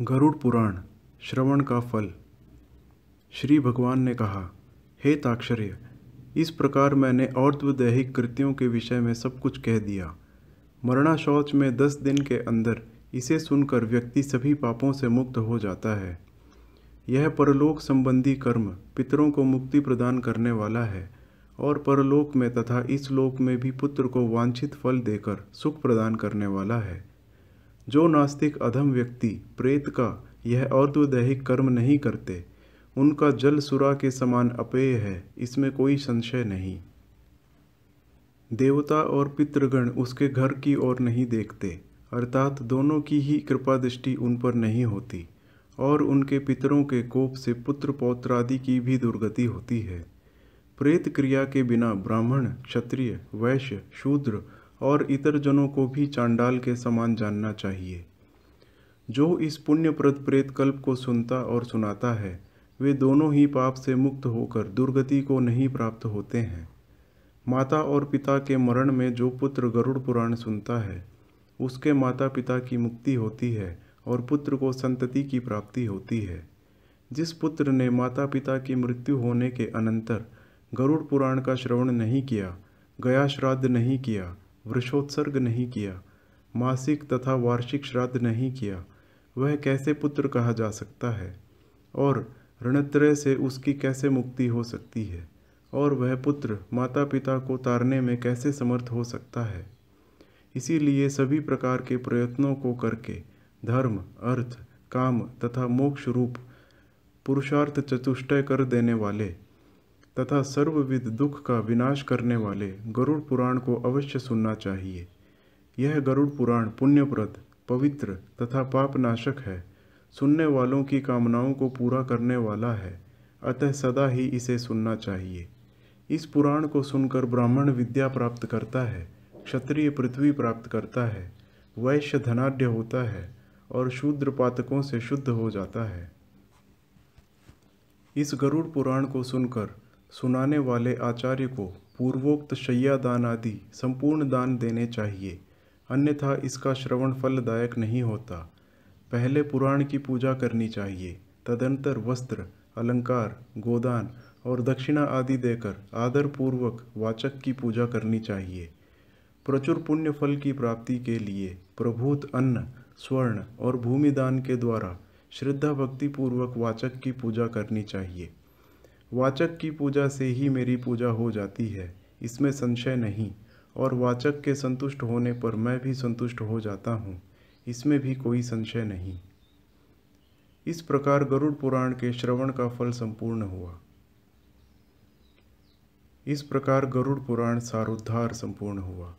गरुड़ पुराण, श्रवण का फल। श्री भगवान ने कहा, हे ताक्षर्य, इस प्रकार मैंने और्ध्वदैहिक कृत्यों के विषय में सब कुछ कह दिया। मरणा शौच में दस दिन के अंदर इसे सुनकर व्यक्ति सभी पापों से मुक्त हो जाता है। यह परलोक संबंधी कर्म पितरों को मुक्ति प्रदान करने वाला है और परलोक में तथा इस लोक में भी पुत्र को वांछित फल देकर सुख प्रदान करने वाला है। जो नास्तिक अधम व्यक्ति, प्रेत का, यह और्ध्वदैहिक कर्म नहीं करते। उनका जल सुरा के समान अपेय है, इसमें कोई संशय नहीं। देवता और पितृगण उसके घर की ओर नहीं देखते, अर्थात दोनों की ही कृपा दृष्टि उन पर नहीं होती, और उनके पितरों के कोप से पुत्र पौत्र आदि की भी दुर्गति होती है। प्रेत क्रिया के बिना ब्राह्मण, क्षत्रिय, वैश्य, शूद्र और इतर जनों को भी चांडाल के समान जानना चाहिए। जो इस पुण्यप्रद प्रेत कल्प को सुनता और सुनाता है, वे दोनों ही पाप से मुक्त होकर दुर्गति को नहीं प्राप्त होते हैं। माता और पिता के मरण में जो पुत्र गरुड़ पुराण सुनता है, उसके माता पिता की मुक्ति होती है और पुत्र को संतति की प्राप्ति होती है। जिस पुत्र ने माता पिता की मृत्यु होने के अनंतर गरुड़ पुराण का श्रवण नहीं किया गया श्राद्ध नहीं किया वृषोत्सर्ग नहीं किया, मासिक तथा वार्षिक श्राद्ध नहीं किया, वह कैसे पुत्र कहा जा सकता है? और ऋणत्रय से उसकी कैसे मुक्ति हो सकती है? और वह पुत्र माता पिता को तारने में कैसे समर्थ हो सकता है? इसीलिए सभी प्रकार के प्रयत्नों को करके धर्म, अर्थ, काम तथा मोक्ष रूप पुरुषार्थ चतुष्टय कर देने वाले तथा सर्वविध दुख का विनाश करने वाले गरुड़ पुराण को अवश्य सुनना चाहिए। यह गरुड़ पुराण पुण्यप्रद पवित्र तथा पापनाशक है। सुनने वालों की कामनाओं को पूरा करने वाला है। अतः सदा ही इसे सुनना चाहिए। इस पुराण को सुनकर ब्राह्मण विद्या प्राप्त करता है, क्षत्रिय पृथ्वी प्राप्त करता है, वैश्य धनाढ़ होता है और शूद्र पातकों से शुद्ध हो जाता है। इस गरुड़ पुराण को सुनकर सुनाने वाले आचार्य को पूर्वोक्त शैया दान आदि संपूर्ण दान देने चाहिए। अन्यथा इसका श्रवण फलदायक नहीं होता। पहले पुराण की पूजा करनी चाहिए। तदंतर वस्त्र, अलंकार, गोदान और दक्षिणा आदि देकर आदरपूर्वक वाचक की पूजा करनी चाहिए। प्रचुर पुण्य फल की प्राप्ति के लिए प्रभूत अन्न, स्वर्ण और भूमिदान के द्वारा श्रद्धा भक्ति पूर्वक वाचक की पूजा करनी चाहिए। वाचक की पूजा से ही मेरी पूजा हो जाती है, इसमें संशय नहीं, और वाचक के संतुष्ट होने पर मैं भी संतुष्ट हो जाता हूँ, इसमें भी कोई संशय नहीं। इस प्रकार गरुड़ पुराण के श्रवण का फल संपूर्ण हुआ। इस प्रकार गरुड़ पुराण सारोद्धार संपूर्ण हुआ।